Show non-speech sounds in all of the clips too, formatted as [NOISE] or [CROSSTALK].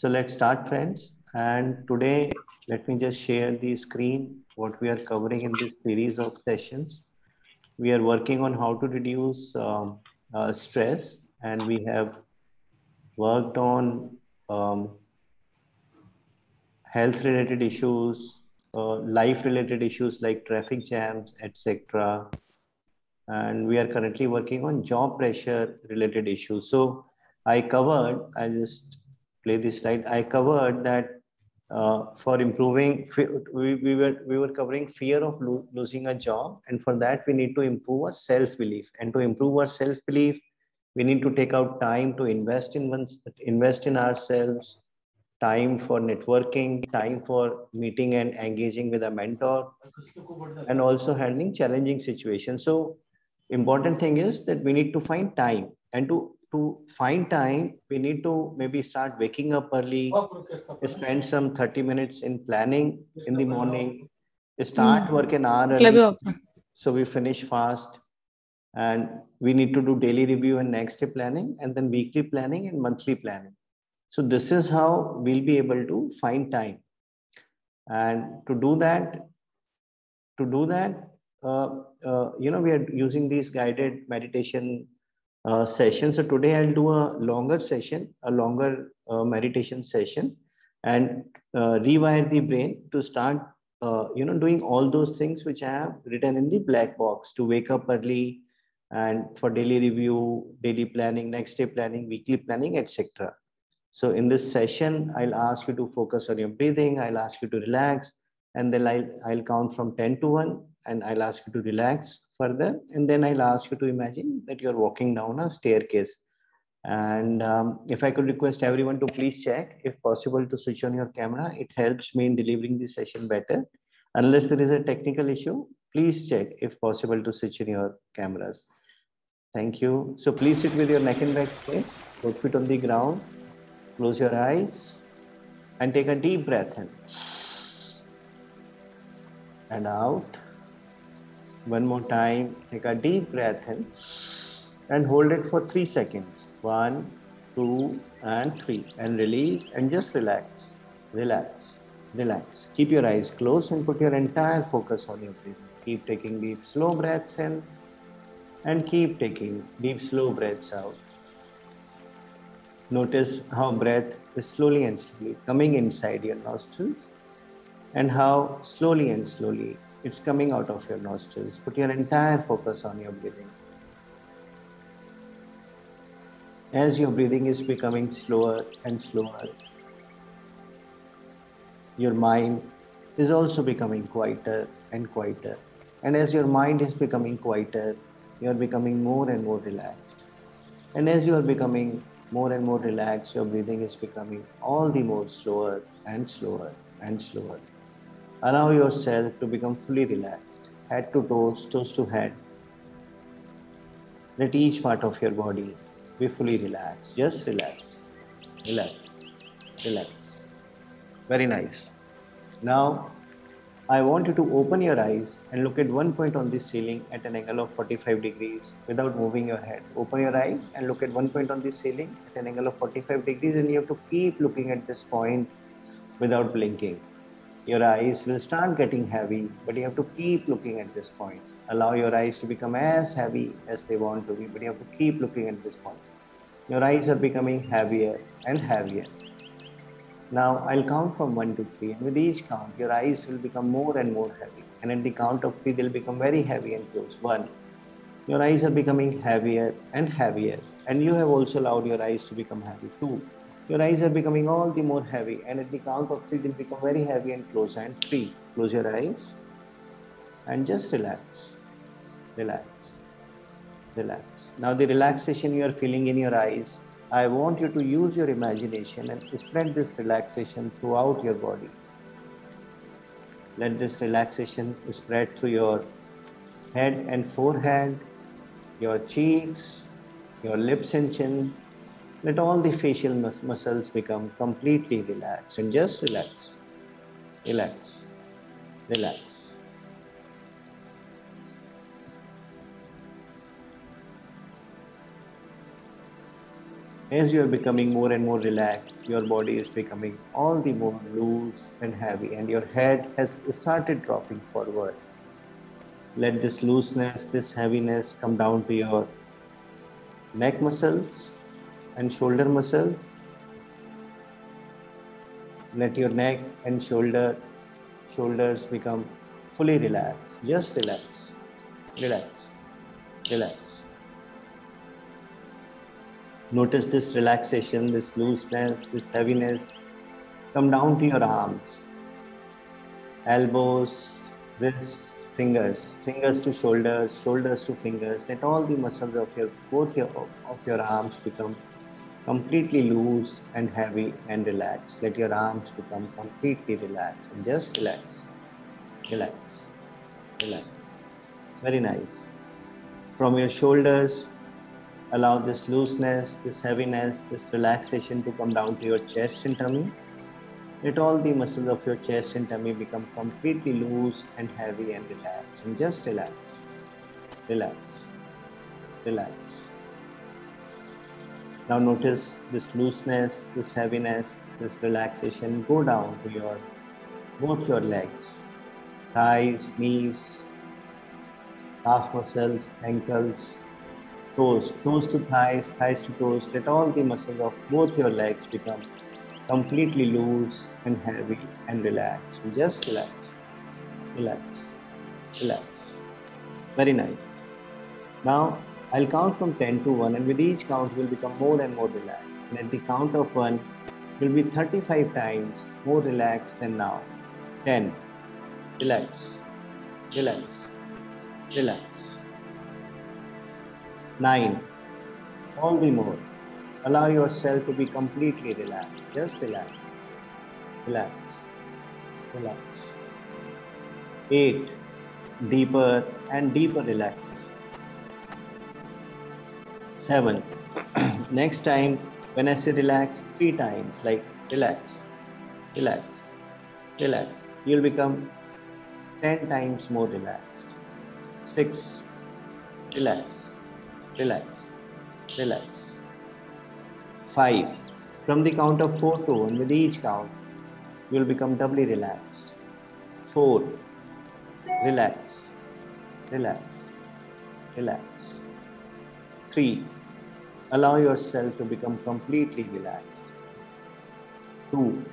So let's start friends. And today, let me just share the screen, what we are covering in this series of sessions. We are working on how to reduce um, uh, stress and we have worked on um, health related issues, uh, life related issues like traffic jams, etc. And we are currently working on job pressure related issues. So I covered, I just play this slide. I covered that uh, for improving, we, we, were, we were covering fear of lo losing a job. And for that, we need to improve our self-belief. And to improve our self-belief, we need to take out time to invest in one, invest in ourselves, time for networking, time for meeting and engaging with a mentor, and also handling challenging situations. So important thing is that we need to find time and to to find time we need to maybe start waking up early spend some 30 minutes in planning in the morning start mm. work an hour early, so we finish fast. And we need to do daily review and next day planning and then weekly planning and monthly planning. So this is how we'll be able to find time. And to do that to do that uh, uh, you know we are using these guided meditation uh, session. So today I'll do a longer session, a longer uh, meditation session and uh, rewire the brain to start, uh, you know, doing all those things which I have written in the black box to wake up early and for daily review, daily planning, next day planning, weekly planning, etc. So in this session, I'll ask you to focus on your breathing. I'll ask you to relax and then I'll, I'll count from 10 to 1 and I'll ask you to relax further. And then I'll ask you to imagine that you're walking down a staircase. And um, if I could request everyone to please check, if possible, to switch on your camera, it helps me in delivering the session better. Unless there is a technical issue, please check if possible to switch in your cameras. Thank you. So please sit with your neck and back straight, both feet on the ground, close your eyes and take a deep breath in and out. One more time, take a deep breath in and hold it for three seconds. One, two, and three. And release and just relax, relax, relax. Keep your eyes closed and put your entire focus on your breathing. Keep taking deep, slow breaths in and keep taking deep, slow breaths out. Notice how breath is slowly and slowly coming inside your nostrils and how slowly and slowly it's coming out of your nostrils. Put your entire focus on your breathing. As your breathing is becoming slower and slower, your mind is also becoming quieter and quieter. And as your mind is becoming quieter, you are becoming more and more relaxed. And as you are becoming more and more relaxed, your breathing is becoming all the more slower and slower and slower. Allow yourself to become fully relaxed, head to toes, toes to head. Let each part of your body be fully relaxed. Just relax, relax, relax. Very nice. Now, I want you to open your eyes and look at one point on the ceiling at an angle of 45 degrees without moving your head. Open your eyes and look at one point on the ceiling at an angle of 45 degrees and you have to keep looking at this point without blinking your eyes will start getting heavy, but you have to keep looking at this point. Allow your eyes to become as heavy as they want to be, but you have to keep looking at this point. Your eyes are becoming heavier and heavier. Now I'll count from one to three, and with each count, your eyes will become more and more heavy. And at the count of three, they'll become very heavy and close. One, your eyes are becoming heavier and heavier, and you have also allowed your eyes to become heavy. Two, your eyes are becoming all the more heavy, and at the count of three, they'll become very heavy and close. And three, close your eyes and just relax, relax, relax. Now, the relaxation you are feeling in your eyes, I want you to use your imagination and spread this relaxation throughout your body. Let this relaxation spread through your head and forehead, your cheeks, your lips and chin, let all the facial mus muscles become completely relaxed and just relax, relax, relax. As you are becoming more and more relaxed, your body is becoming all the more loose and heavy, and your head has started dropping forward. Let this looseness, this heaviness come down to your neck muscles and shoulder muscles. Let your neck and shoulder shoulders become fully relaxed. Just relax, relax, relax. Notice this relaxation, this looseness, this heaviness. Come down to your arms, elbows, wrists, fingers, fingers to shoulders, shoulders to fingers. Let all the muscles of your both your of your arms become completely loose and heavy and relaxed. Let your arms become completely relaxed and just relax, relax, relax. Very nice. From your shoulders, allow this looseness, this heaviness, this relaxation to come down to your chest and tummy. Let all the muscles of your chest and tummy become completely loose and heavy and relaxed. And just relax, relax, relax. Now notice this looseness, this heaviness, this relaxation go down to your both your legs, thighs, knees, calf muscles, ankles, toes, toes to thighs, thighs to toes. Let all the muscles of both your legs become completely loose and heavy and relaxed. Just relax, relax, relax. Very nice. Now I'll count from 10 to 1, and with each count, you'll become more and more relaxed. And at the count of 1, you'll be 35 times more relaxed than now. 10. Relax, relax, relax. 9. All the more. Allow yourself to be completely relaxed. Just relax. Relax. Relax. 8. Deeper and deeper relaxation. 7. [CLEARS THROAT] Next time, when I say relax, three times, like relax, relax, relax, you'll become 10 times more relaxed. 6. Relax relax, relax. Five. From the count of four to one, with each count, you'll become doubly relaxed. Four. Relax, relax, relax. Three. Allow yourself to become completely relaxed. Two.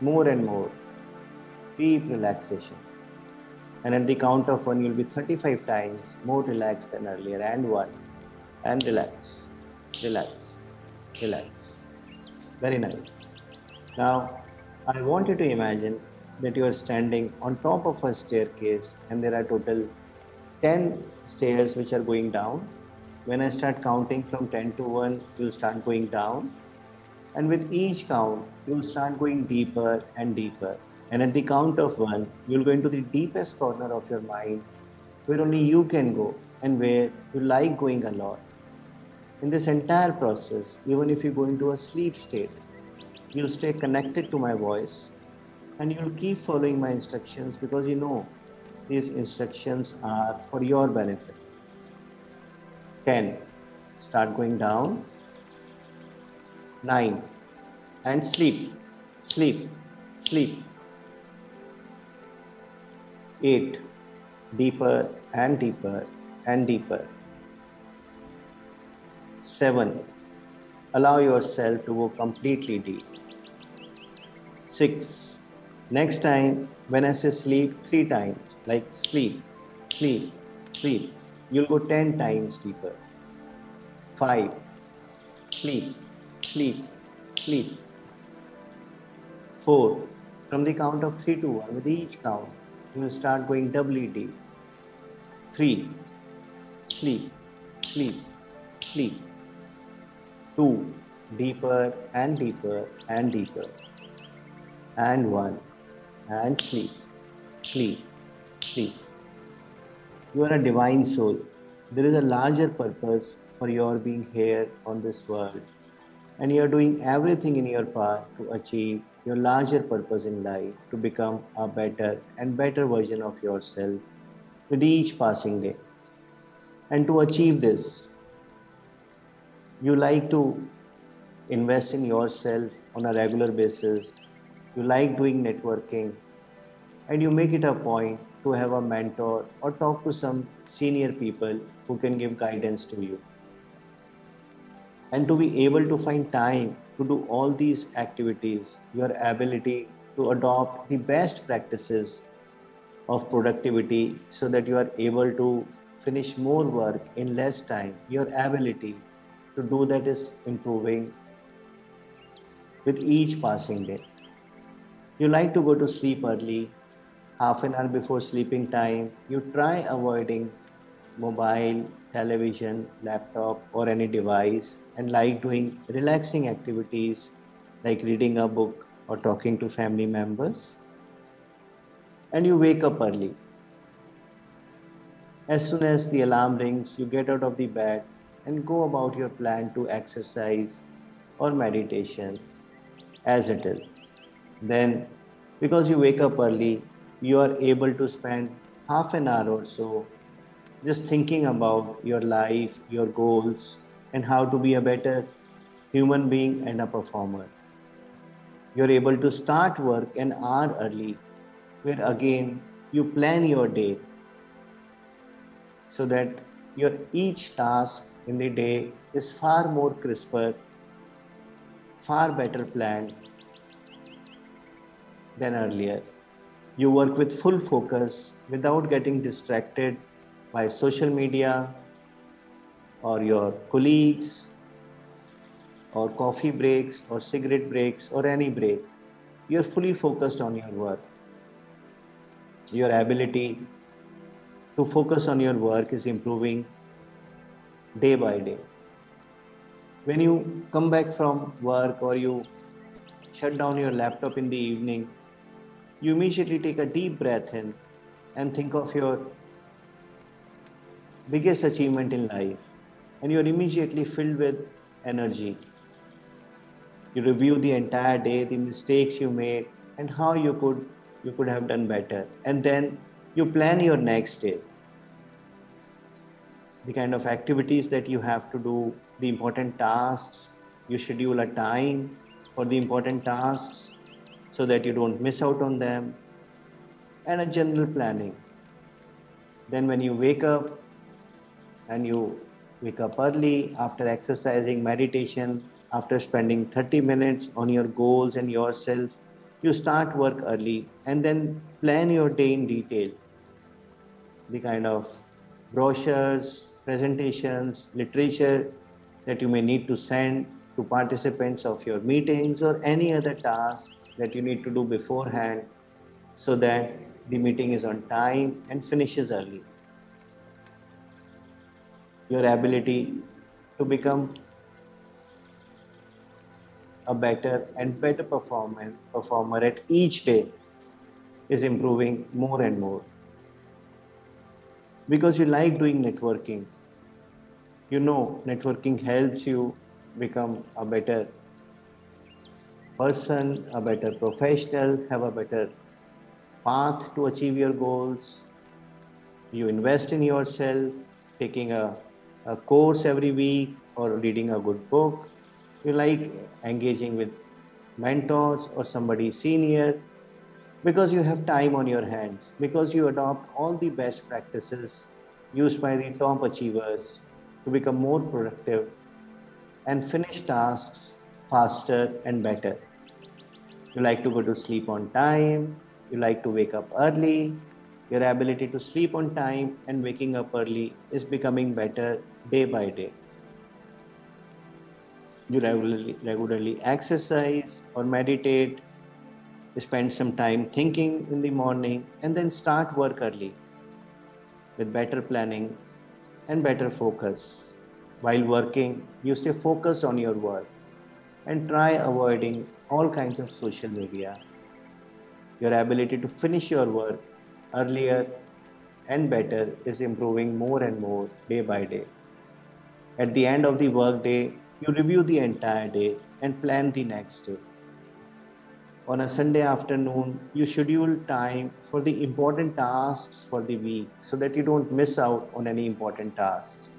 More and more. Deep relaxation. And at the count of one, you'll be 35 times more relaxed than earlier. And one and relax, relax, relax. Very nice. Now, I want you to imagine that you are standing on top of a staircase and there are total 10 stairs which are going down. When I start counting from 10 to 1, you'll start going down. And with each count, you'll start going deeper and deeper. And at the count of 1, you'll go into the deepest corner of your mind where only you can go and where you like going a lot in this entire process, even if you go into a sleep state, you'll stay connected to my voice and you'll keep following my instructions because you know these instructions are for your benefit. 10. Start going down. 9. And sleep, sleep, sleep. 8. Deeper and deeper and deeper. 7. Allow yourself to go completely deep. 6. Next time, when I say sleep, three times, like sleep, sleep, sleep, you'll go 10 times deeper. 5. Sleep, sleep, sleep. 4. From the count of 3 to 1, with each count, you will start going doubly deep. 3. Sleep, sleep, sleep two, deeper and deeper and deeper. And one, and sleep, sleep, sleep. You are a divine soul. There is a larger purpose for your being here on this world. And you are doing everything in your power to achieve your larger purpose in life, to become a better and better version of yourself with each passing day. And to achieve this, you like to invest in yourself on a regular basis, you like doing networking, and you make it a point to have a mentor or talk to some senior people who can give guidance to you. And to be able to find time to do all these activities, your ability to adopt the best practices of productivity so that you are able to finish more work in less time, your ability to do that is improving with each passing day. You like to go to sleep early, half an hour before sleeping time. You try avoiding mobile, television, laptop, or any device and like doing relaxing activities like reading a book or talking to family members. And you wake up early. As soon as the alarm rings, you get out of the bed and go about your plan to exercise or meditation as it is. Then, because you wake up early, you are able to spend half an hour or so just thinking about your life, your goals, and how to be a better human being and a performer. You're able to start work an hour early, where again you plan your day so that your each task in the day is far more crisper, far better planned than earlier. You work with full focus without getting distracted by social media or your colleagues or coffee breaks or cigarette breaks or any break. You're fully focused on your work. Your ability to focus on your work is improving day by day. When you come back from work or you shut down your laptop in the evening, you immediately take a deep breath in and think of your biggest achievement in life and you're immediately filled with energy. You review the entire day, the mistakes you made, and how you could you could have done better. And then you plan your next day. The kind of activities that you have to do, the important tasks, you schedule a time for the important tasks so that you don't miss out on them, and a general planning. Then, when you wake up, and you wake up early after exercising, meditation, after spending 30 minutes on your goals and yourself, you start work early and then plan your day in detail. The kind of brochures, presentations, literature that you may need to send to participants of your meetings or any other task that you need to do beforehand so that the meeting is on time and finishes early your ability to become a better and better performer, performer at each day is improving more and more. Because you like doing networking. You know, networking helps you become a better person, a better professional, have a better path to achieve your goals. You invest in yourself, taking a a course every week or reading a good book. You like engaging with mentors or somebody senior because you have time on your hands, because you adopt all the best practices used by the top achievers to become more productive and finish tasks faster and better. You like to go to sleep on time, you like to wake up early, your ability to sleep on time and waking up early is becoming better day by day. You regularly, regularly exercise or meditate, You spend some time thinking in the morning, and then start work early with better planning and better focus. While working, you stay focused on your work and try avoiding all kinds of social media. Your ability to finish your work earlier and better is improving more and more day by day. At the end of the workday, you review the entire day and plan the next day. On a Sunday afternoon, you schedule time for the important tasks for the week so that you don't miss out on any important tasks.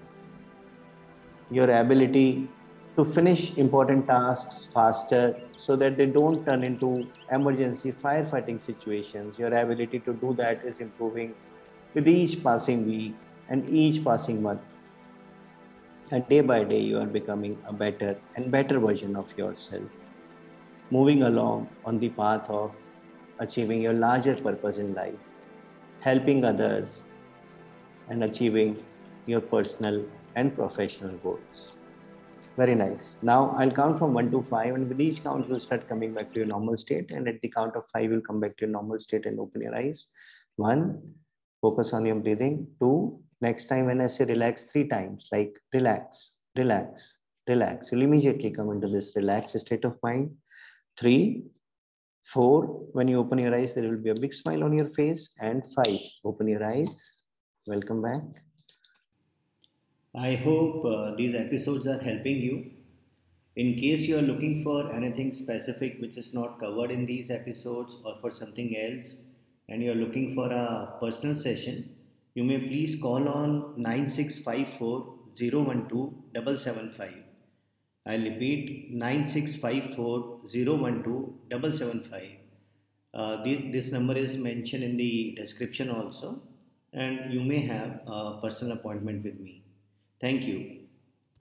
Your ability to finish important tasks faster so that they don't turn into emergency firefighting situations. Your ability to do that is improving with each passing week and each passing month. And day by day, you are becoming a better and better version of yourself, moving along on the path of achieving your larger purpose in life, helping others, and achieving your personal and professional goals. Very nice. Now I'll count from one to five, and with each count, you'll start coming back to your normal state. And at the count of five, you'll come back to your normal state and open your eyes. One, focus on your breathing. Two, next time when I say relax three times, like relax, relax, relax, you'll immediately come into this relaxed state of mind. Three, four, when you open your eyes, there will be a big smile on your face. And five, open your eyes. Welcome back. I hope uh, these episodes are helping you. In case you are looking for anything specific which is not covered in these episodes or for something else, and you're looking for a personal session, you may please call on 9654 012 775. I'll repeat 9654 012 775. Uh, this number is mentioned in the description also, and you may have a personal appointment with me. Thank you.